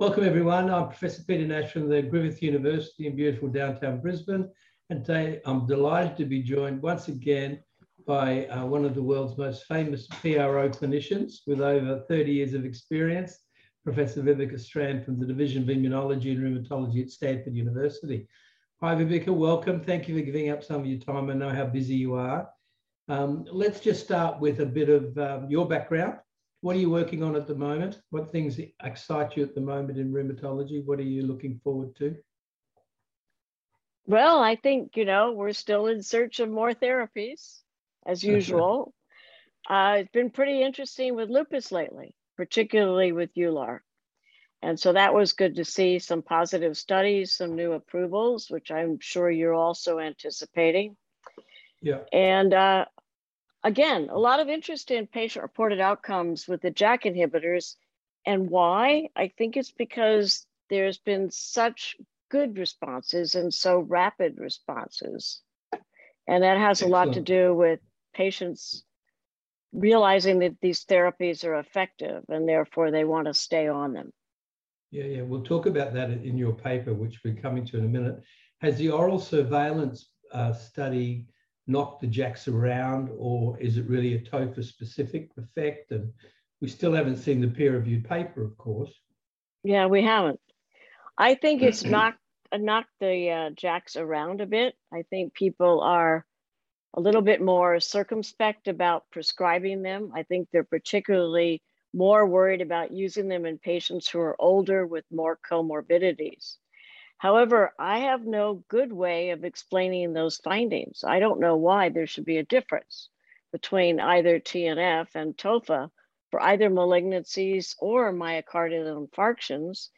Welcome everyone. I'm Professor Peter Nash from the Griffith University in beautiful downtown Brisbane. And today I'm delighted to be joined once again by uh, one of the world's most famous PRO clinicians with over 30 years of experience, Professor Vibeke Strand from the Division of Immunology and Rheumatology at Stanford University. Hi Vibeke, welcome. Thank you for giving up some of your time. I know how busy you are. Um, let's just start with a bit of um, your background what are you working on at the moment? What things excite you at the moment in rheumatology? What are you looking forward to? Well, I think, you know, we're still in search of more therapies as usual. uh, it's been pretty interesting with lupus lately, particularly with EULAR. And so that was good to see some positive studies, some new approvals, which I'm sure you're also anticipating. Yeah. And uh, again, a lot of interest in patient reported outcomes with the JAK inhibitors. And why? I think it's because there's been such good responses and so rapid responses. And that has Excellent. a lot to do with patients realizing that these therapies are effective and therefore they want to stay on them. Yeah, yeah, we'll talk about that in your paper, which we're coming to in a minute. Has the oral surveillance uh, study knock the JAKs around, or is it really a TOFA specific effect? And we still haven't seen the peer reviewed paper, of course. Yeah, we haven't. I think it's knocked knocked the uh, JAKs around a bit. I think people are a little bit more circumspect about prescribing them. I think they're particularly more worried about using them in patients who are older with more comorbidities. However, I have no good way of explaining those findings. I don't know why there should be a difference between either TNF and TOFA for either malignancies or myocardial infarctions.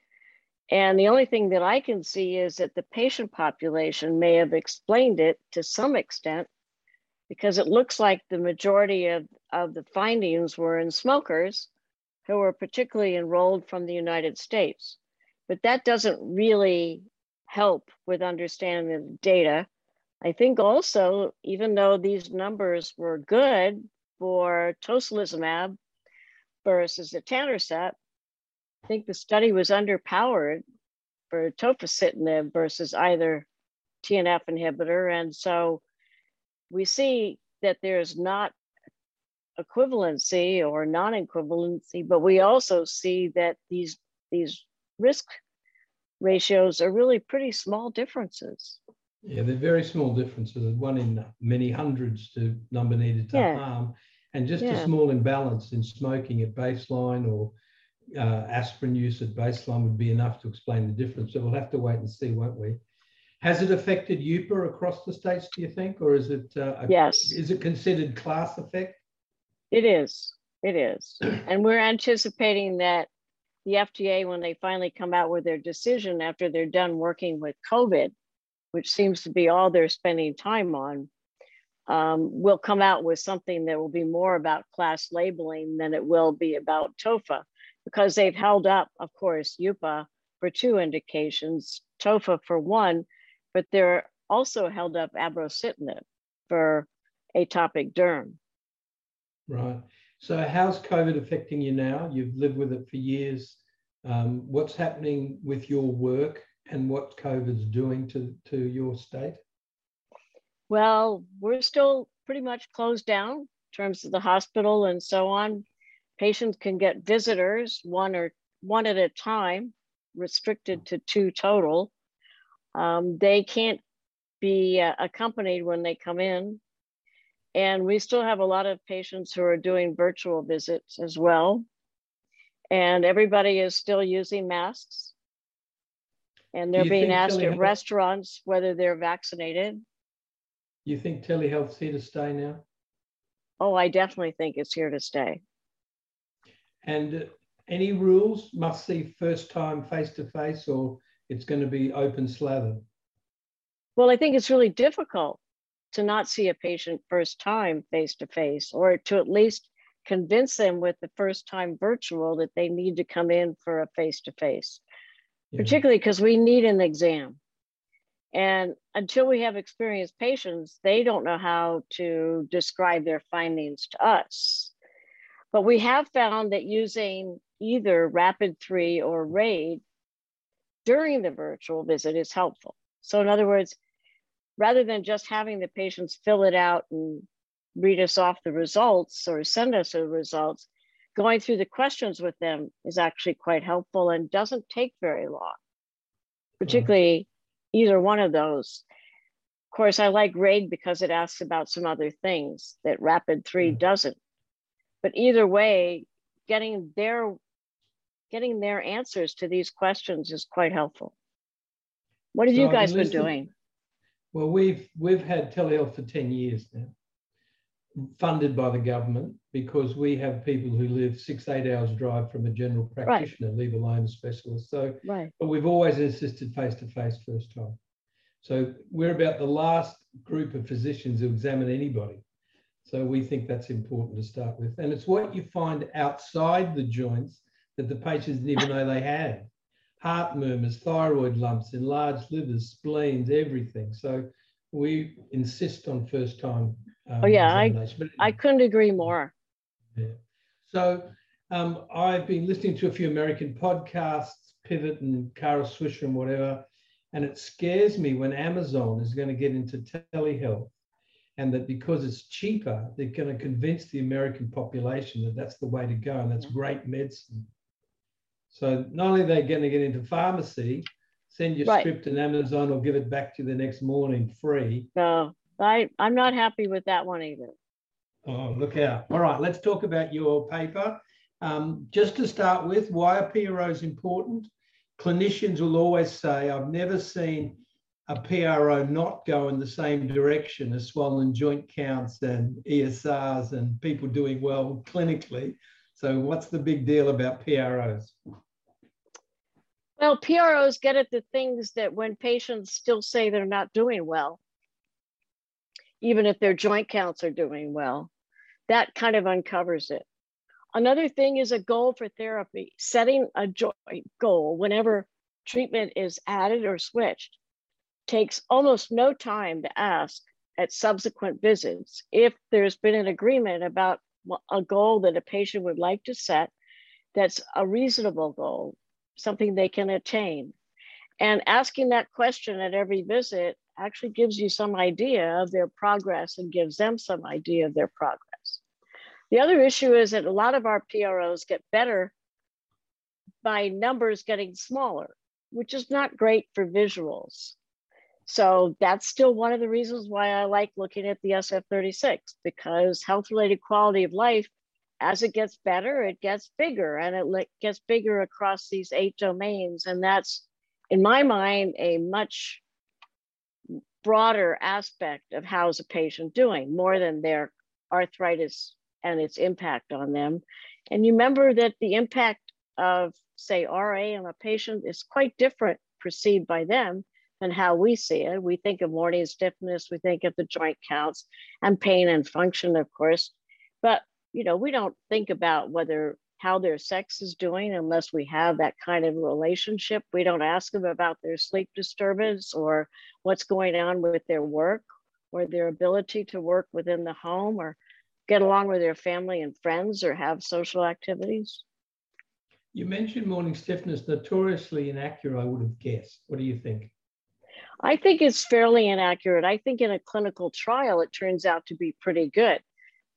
And the only thing that I can see is that the patient population may have explained it to some extent because it looks like the majority of, of the findings were in smokers who were particularly enrolled from the United States. But that doesn't really help with understanding the data. I think also, even though these numbers were good for tocilizumab versus etanercept, I think the study was underpowered for tofacitinib versus either TNF inhibitor. And so we see that there's not equivalency or non-equivalency, but we also see that these, these risk ratios are really pretty small differences. Yeah, they're very small differences, one in many hundreds to number needed to yeah. harm, and just yeah. a small imbalance in smoking at baseline or uh, aspirin use at baseline would be enough to explain the difference. So we'll have to wait and see, won't we? Has it affected UPA across the states, do you think, or is it? Uh, a, yes. Is it considered class effect? It is. It is, and we're anticipating that the FDA, when they finally come out with their decision after they're done working with COVID, which seems to be all they're spending time on, um, will come out with something that will be more about class labeling than it will be about TOFA, because they've held up, of course, UPA for two indications, TOFA for one, but they're also held up abrocitinib for atopic derm. Right. So, how's COVID affecting you now? You've lived with it for years. Um, what's happening with your work and what COVID's doing to, to your state? Well, we're still pretty much closed down in terms of the hospital and so on. Patients can get visitors, one or one at a time, restricted to two total. Um, they can't be uh, accompanied when they come in. And we still have a lot of patients who are doing virtual visits as well. And everybody is still using masks. And they're being asked at restaurants whether they're vaccinated. You think telehealth's here to stay now? Oh, I definitely think it's here to stay. And uh, any rules must see first time face to face or it's going to be open slather? Well, I think it's really difficult to not see a patient first time face to face or to at least convince them with the first time virtual that they need to come in for a face to face, particularly because we need an exam. And until we have experienced patients, they don't know how to describe their findings to us. But we have found that using either Rapid 3 or RAID during the virtual visit is helpful. So in other words, rather than just having the patients fill it out and read us off the results or send us the results, going through the questions with them is actually quite helpful and doesn't take very long, particularly either one of those. Of course, I like RAID because it asks about some other things that Rapid 3 mm. doesn't. But either way, getting their getting their answers to these questions is quite helpful. What have so you guys been doing? Well, we've we've had telehealth for 10 years now, funded by the government because we have people who live six, eight hours drive from a general practitioner, right. leave alone a specialist. So right. but we've always insisted face-to-face first time. So we're about the last group of physicians who examine anybody. So we think that's important to start with. And it's what you find outside the joints that the patients didn't even know they had. Heart murmurs, thyroid lumps, enlarged livers, spleens, everything. So we insist on first time. Um, oh yeah, I, I couldn't agree more. Yeah. So um, I've been listening to a few American podcasts, Pivot and Kara Swisher and whatever, and it scares me when Amazon is going to get into telehealth and that because it's cheaper, they're going to convince the American population that that's the way to go and that's great medicine. So not only are they going to get into pharmacy, send your right. script to Amazon or give it back to you the next morning free. No, I, I'm not happy with that one either. Oh, look out. All right, let's talk about your paper. Um, just to start with, why are PROs important? Clinicians will always say, I've never seen a PRO not go in the same direction as swollen joint counts and ESRs and people doing well clinically. So, what's the big deal about PROs? Well, PROs get at the things that when patients still say they're not doing well, even if their joint counts are doing well, that kind of uncovers it. Another thing is a goal for therapy, setting a joint goal whenever treatment is added or switched takes almost no time to ask at subsequent visits if there's been an agreement about a goal that a patient would like to set that's a reasonable goal, something they can attain. And asking that question at every visit actually gives you some idea of their progress and gives them some idea of their progress. The other issue is that a lot of our PROs get better by numbers getting smaller, which is not great for visuals. So that's still one of the reasons why I like looking at the SF36 because health related quality of life, as it gets better, it gets bigger and it gets bigger across these eight domains. And that's, in my mind, a much broader aspect of how's a patient doing more than their arthritis and its impact on them. And you remember that the impact of, say, RA on a patient is quite different perceived by them and how we see it. We think of morning stiffness, we think of the joint counts and pain and function, of course. But you know, we don't think about whether how their sex is doing unless we have that kind of relationship. We don't ask them about their sleep disturbance or what's going on with their work or their ability to work within the home or get along with their family and friends or have social activities. You mentioned morning stiffness, notoriously inaccurate, I would have guessed. What do you think? I think it's fairly inaccurate. I think in a clinical trial, it turns out to be pretty good.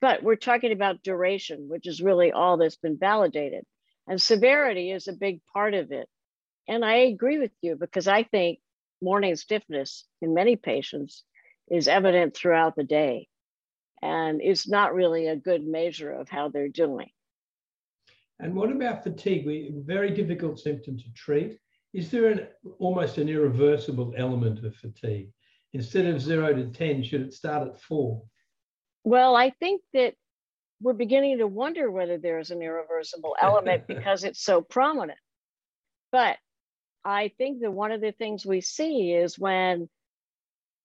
But we're talking about duration, which is really all that's been validated. And severity is a big part of it. And I agree with you because I think morning stiffness in many patients is evident throughout the day and is not really a good measure of how they're doing. And what about fatigue? We, very difficult symptom to treat. Is there an almost an irreversible element of fatigue? Instead of zero to 10, should it start at four? Well, I think that we're beginning to wonder whether there's an irreversible element because it's so prominent. But I think that one of the things we see is when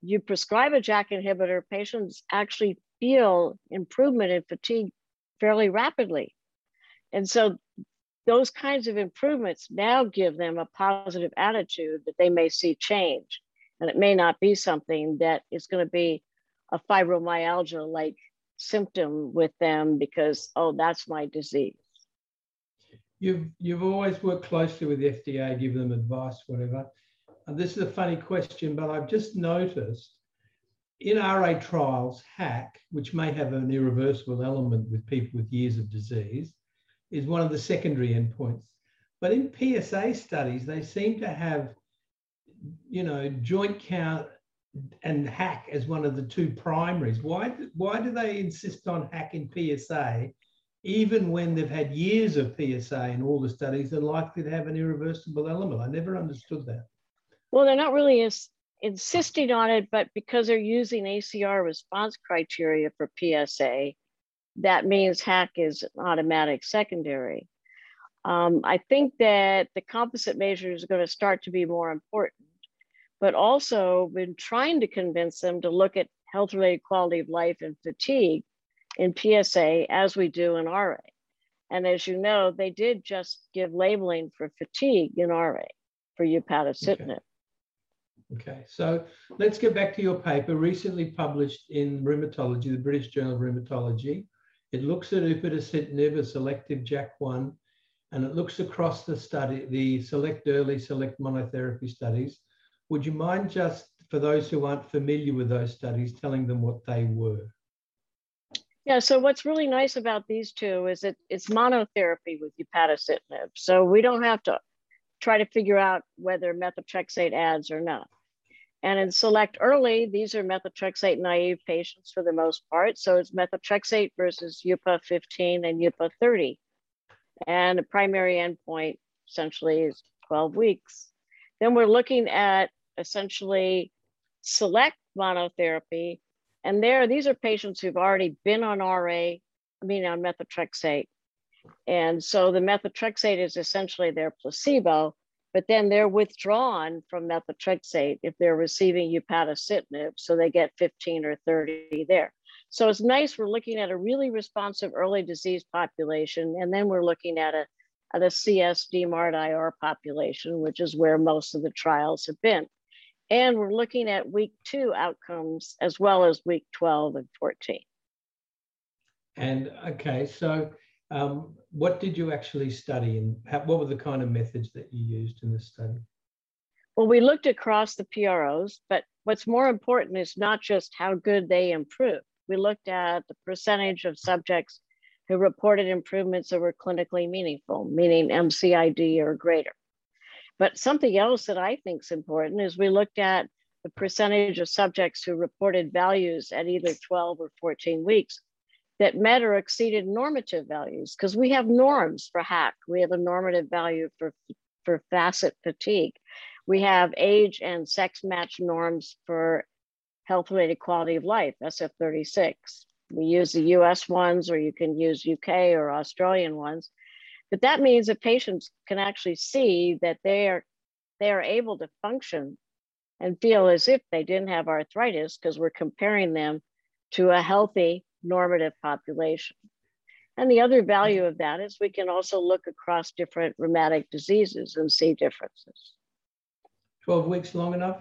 you prescribe a JAK inhibitor, patients actually feel improvement in fatigue fairly rapidly. And so those kinds of improvements now give them a positive attitude that they may see change. And it may not be something that is going to be a fibromyalgia like symptom with them because, oh, that's my disease. you've you've always worked closely with the FDA, give them advice, whatever. And this is a funny question, but I've just noticed in RA trials, HAQ, which may have an irreversible element with people with years of disease, is one of the secondary endpoints. But in PSA studies, they seem to have, you know, joint count and HAQ as one of the two primaries. Why, why do they insist on HAQ in PSA, even when they've had years of PSA in all the studies and likely to have an irreversible element? I never understood that. Well, they're not really as insisting on it, but because they're using ACR response criteria for PSA, that means HAQ is automatic secondary. Um, I think that the composite measure is going to start to be more important, but also been trying to convince them to look at health related quality of life and fatigue in PSA as we do in RA. And as you know, they did just give labeling for fatigue in RA for upadacitinib. Okay. Okay, so let's get back to your paper recently published in Rheumatology, the British Journal of Rheumatology. It looks at upadacitinib, a selective JAK1, and it looks across the study, the select early, select monotherapy studies. Would you mind just, for those who aren't familiar with those studies, telling them what they were? Yeah, so what's really nice about these two is that it's monotherapy with upadacitinib. So we don't have to try to figure out whether methotrexate adds or not. And in select early, these are methotrexate naive patients for the most part. So it's methotrexate versus UPA 15 and UPA 30. And the primary endpoint essentially is 12 weeks. Then we're looking at essentially select monotherapy. And there, these are patients who've already been on RA, I mean, on methotrexate. And so the methotrexate is essentially their placebo but then they're withdrawn from methotrexate if they're receiving upadacitinib, so they get 15 or 30 there. So it's nice, we're looking at a really responsive early disease population, and then we're looking at a, at a CS DMARD IR population, which is where most of the trials have been. And we're looking at week two outcomes as well as week 12 and 14. And okay, so um, what did you actually study and how, what were the kind of methods that you used in this study? Well, we looked across the PROs, but what's more important is not just how good they improved. We looked at the percentage of subjects who reported improvements that were clinically meaningful, meaning MCID or greater. But something else that I think is important is we looked at the percentage of subjects who reported values at either 12 or 14 weeks that met or exceeded normative values because we have norms for HAQ. We have a normative value for, for FACIT fatigue. We have age and sex match norms for health related quality of life, SF36. We use the US ones, or you can use UK or Australian ones. But that means that patients can actually see that they are, they are able to function and feel as if they didn't have arthritis because we're comparing them to a healthy normative population. And the other value of that is we can also look across different rheumatic diseases and see differences. 12 weeks long enough?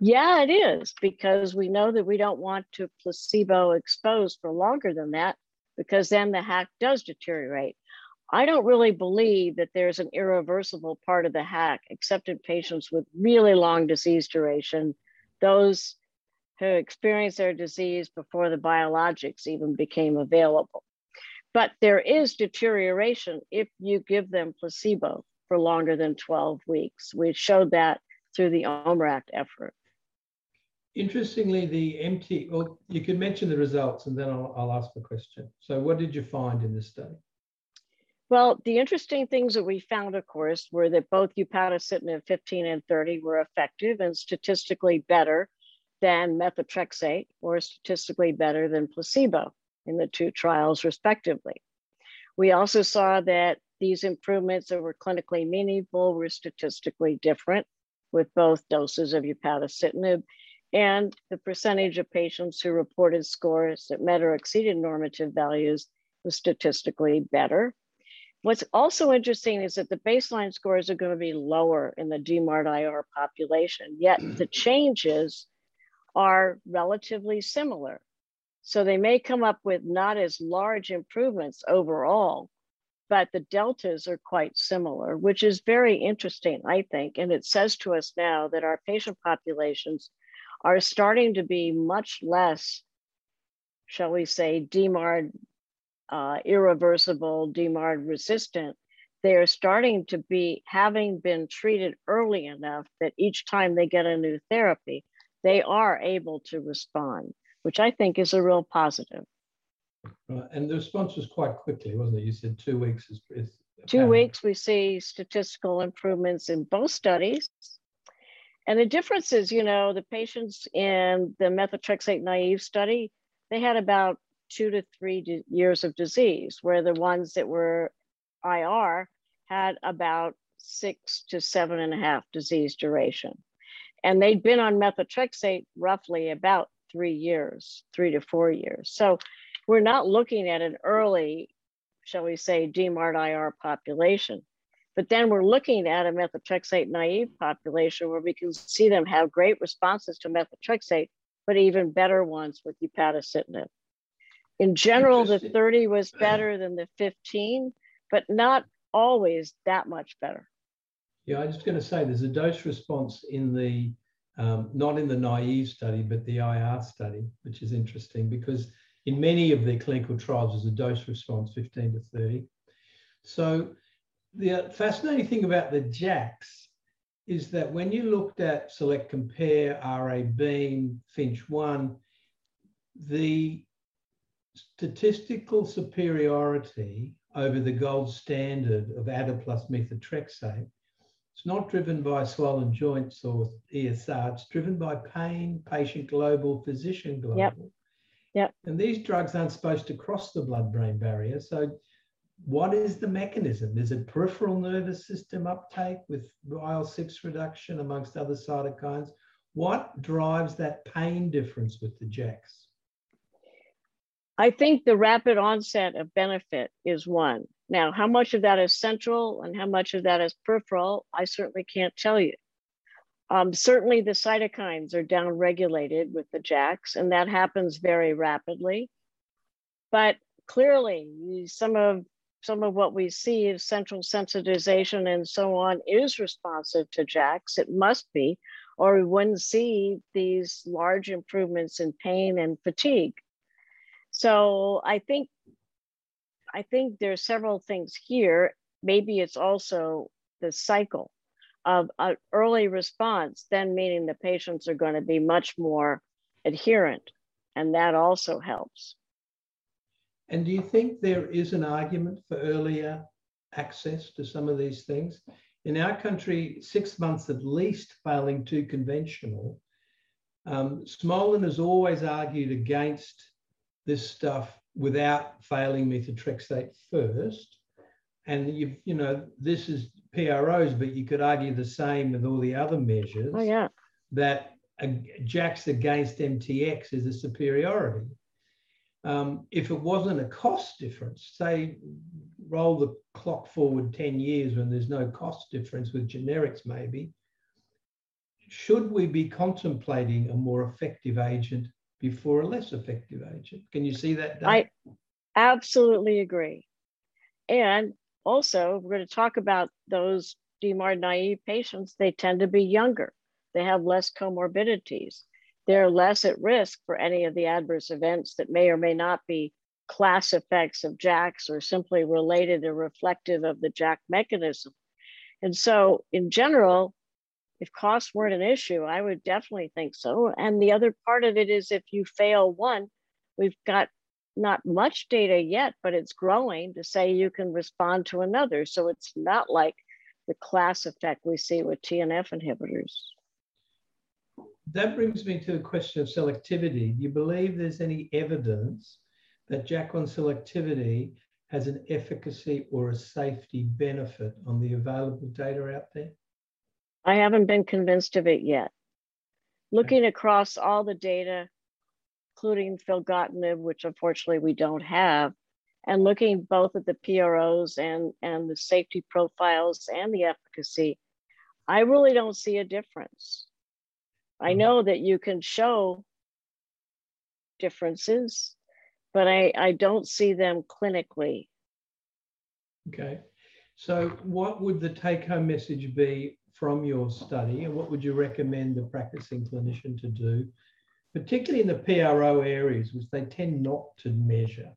Yeah, it is because we know that we don't want to placebo expose for longer than that because then the HAQ does deteriorate. I don't really believe that there's an irreversible part of the HAQ except in patients with really long disease duration. Those who experienced their disease before the biologics even became available. But there is deterioration if you give them placebo for longer than 12 weeks. We showed that through the OMERACT effort. Interestingly, the MT, well, you can mention the results and then I'll, I'll ask the question. So what did you find in this study? Well, the interesting things that we found, of course, were that both upadacitinib 15 and 30 were effective and statistically better than methotrexate or statistically better than placebo in the two trials, respectively. We also saw that these improvements that were clinically meaningful were statistically different with both doses of upadacitinib and the percentage of patients who reported scores that met or exceeded normative values was statistically better. What's also interesting is that the baseline scores are going to be lower in the DMARD IR population, yet the changes are relatively similar. So they may come up with not as large improvements overall, but the deltas are quite similar, which is very interesting, I think. And it says to us now that our patient populations are starting to be much less, shall we say, DMARD uh, irreversible, DMARD resistant. They are starting to be having been treated early enough that each time they get a new therapy, they are able to respond, which I think is a real positive. Right. And the response was quite quickly, wasn't it? You said two weeks is, is two weeks. We see statistical improvements in both studies. And the difference is, you know, the patients in the methotrexate naive study, they had about two to three years of disease, where the ones that were IR had about six to seven and a half disease duration. And they'd been on methotrexate roughly about three years, three to four years. So we're not looking at an early, shall we say, DMARD IR population. But then we're looking at a methotrexate naive population where we can see them have great responses to methotrexate, but even better ones with upadacitinib. In general, the 30 was better than the 15, but not always that much better. Yeah, I was just going to say there's a dose response in the, um, not in the naive study, but the IR study, which is interesting because in many of the clinical trials, there's a dose response 15 to 30. So the fascinating thing about the JAKs is that when you looked at select compare, RA beam, Finch 1, the statistical superiority over the gold standard of ADA plus methotrexate, it's not driven by swollen joints or ESR, it's driven by pain, patient global, physician global. Yep. Yep. And these drugs aren't supposed to cross the blood brain barrier. So, what is the mechanism? Is it peripheral nervous system uptake with IL 6 reduction amongst other cytokines? What drives that pain difference with the JAKs? I think the rapid onset of benefit is one. Now, how much of that is central and how much of that is peripheral, I certainly can't tell you. Um, certainly, the cytokines are downregulated with the JAKs, and that happens very rapidly. But clearly, some of some of what we see is central sensitization and so on is responsive to JAKs. It must be, or we wouldn't see these large improvements in pain and fatigue. So I think I think there's several things here. Maybe it's also the cycle of an early response, then meaning the patients are going to be much more adherent. And that also helps. And do you think there is an argument for earlier access to some of these things? In our country, six months at least failing two conventional. Um, Smolen has always argued against this stuff without failing methotrexate first. And you you know, this is PROs, but you could argue the same with all the other measures. Oh, yeah. That a, JAKs against MTX is a superiority. Um, if it wasn't a cost difference, say, roll the clock forward 10 years when there's no cost difference with generics, maybe, should we be contemplating a more effective agent before a less effective agent? Can you see that? I absolutely agree. And also, we're going to talk about those DMARD naive patients. They tend to be younger, they have less comorbidities, they're less at risk for any of the adverse events that may or may not be class effects of JAKs or simply related or reflective of the JAK mechanism. And so, in general, if costs weren't an issue, I would definitely think so. And the other part of it is if you fail one, we've got not much data yet, but it's growing to say you can respond to another. So it's not like the class effect we see with TNF inhibitors. That brings me to the question of selectivity. Do you believe there's any evidence that JAK1 selectivity has an efficacy or a safety benefit on the available data out there? I haven't been convinced of it yet. Looking across all the data, including filgotinib, which unfortunately we don't have, and looking both at the PROs and, and the safety profiles and the efficacy, I really don't see a difference. I mm-hmm. know that you can show differences, but I, I don't see them clinically. Okay. So, what would the take home message be from your study, and what would you recommend the practicing clinician to do, particularly in the PRO areas, which they tend not to measure?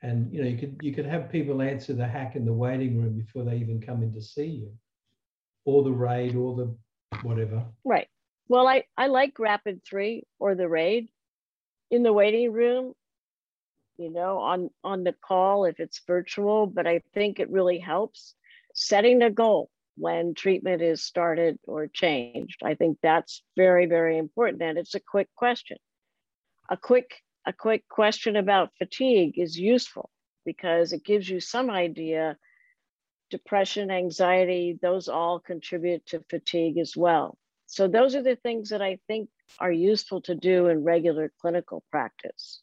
And you know, you could you could have people answer the HAQ in the waiting room before they even come in to see you, or the raid, or the whatever. Right. Well, I I like Rapid Three or the raid in the waiting room you know, on, on the call if it's virtual, but I think it really helps setting a goal when treatment is started or changed. I think that's very, very important. And it's a quick question. A quick, a quick question about fatigue is useful because it gives you some idea. Depression, anxiety, those all contribute to fatigue as well. So those are the things that I think are useful to do in regular clinical practice.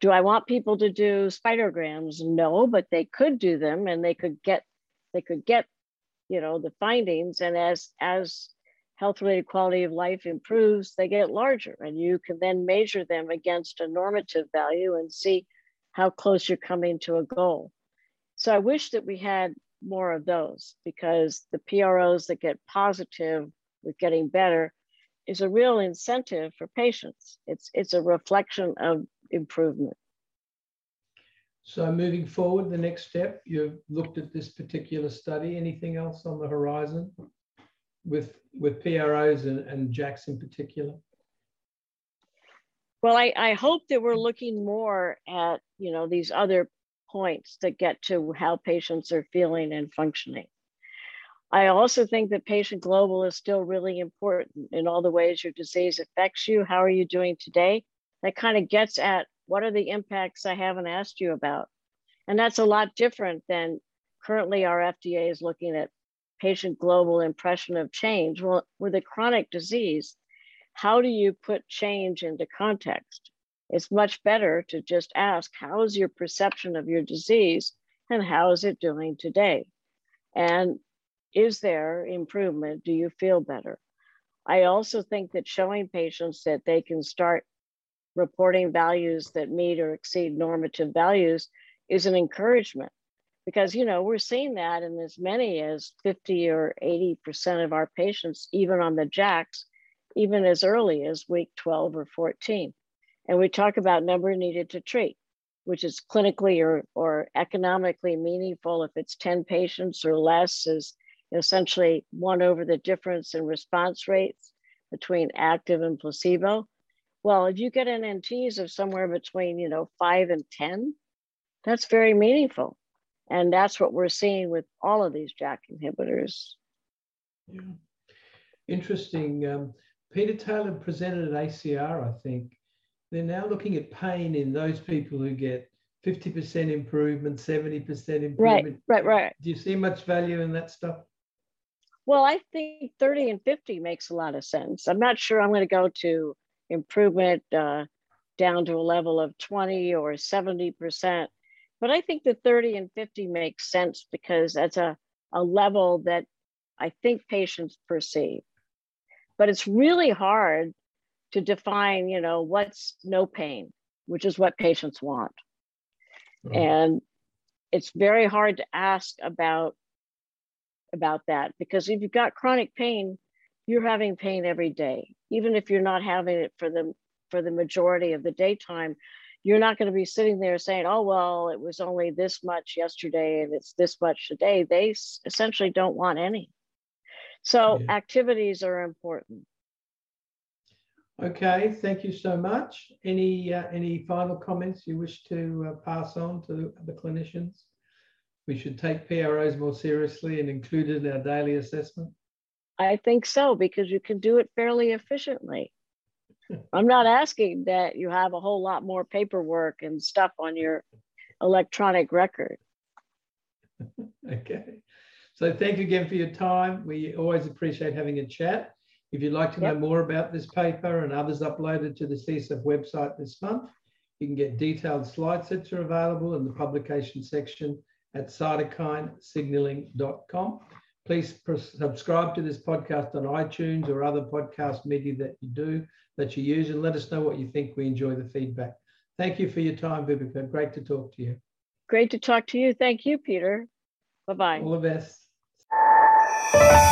Do I want people to do spiderograms? No, but they could do them and they could get they could get you know the findings. And as as health related quality of life improves they get larger and you can then measure them against a normative value and see how close you're coming to a goal. So i wish that we had more of those because the PROs that get positive with getting better is a real incentive for patients. It's it's a reflection of improvement. So moving forward, the next step, you've looked at this particular study. Anything else on the horizon with with PROs and, and JAKs in particular? Well, I, I hope that we're looking more at you know these other points that get to how patients are feeling and functioning. I also think that patient global is still really important in all the ways your disease affects you. How are you doing today? that kind of gets at what are the impacts I haven't asked you about. And that's a lot different than currently our FDA is looking at patient global impression of change. Well, with a chronic disease, how do you put change into context? It's much better to just ask, how is your perception of your disease and how is it doing today? And is there improvement? Do you feel better? I also think that showing patients that they can start reporting values that meet or exceed normative values is an encouragement. Because you know we're seeing that in as many as 50 or 80 percent of our patients even on the JAKs even as early as week 12 or 14 and we talk about number needed to treat which is clinically or, or economically meaningful if it's 10 patients or less is essentially one over the difference in response rates between active and placebo well, if you get NNTs of somewhere between, you know, five and 10, that's very meaningful. And that's what we're seeing with all of these JAK inhibitors. Yeah. Interesting. Um, Peter Taylor presented at ACR, I think. They're now looking at pain in those people who get 50% improvement, 70% improvement. Right, right, right. Do you see much value in that stuff? Well, I think 30 and 50 makes a lot of sense. I'm not sure I'm going to go to improvement uh, down to a level of 20 or 70%. But I think the 30 and 50 makes sense because that's a, a level that I think patients perceive. But it's really hard to define, you know, what's no pain, which is what patients want. Mm-hmm. And it's very hard to ask about about that because if you've got chronic pain, you're having pain every day even if you're not having it for the for the majority of the daytime you're not going to be sitting there saying oh well it was only this much yesterday and it's this much today. They essentially don't want any. So yeah. activities are important. Okay thank you so much. Any uh, any final comments you wish to uh, pass on to the, the clinicians? We should take PROs more seriously and include it in our daily assessment I think so because you can do it fairly efficiently. Hmm. I'm not asking that you have a whole lot more paperwork and stuff on your electronic record. okay. So thank you again for your time. We always appreciate having a chat. If you'd like to yep. know more about this paper and others uploaded to the CSF website this month, you can get detailed slide sets are available in the publication section at cytokinesignaling.com. Please subscribe to this podcast on iTunes or other podcast media that you do, that you use, and let us know what you think. We enjoy the feedback. Thank you for your time, Vibeke. Great to talk to you. Great to talk to you. Thank you, Peter. Bye bye. All the best.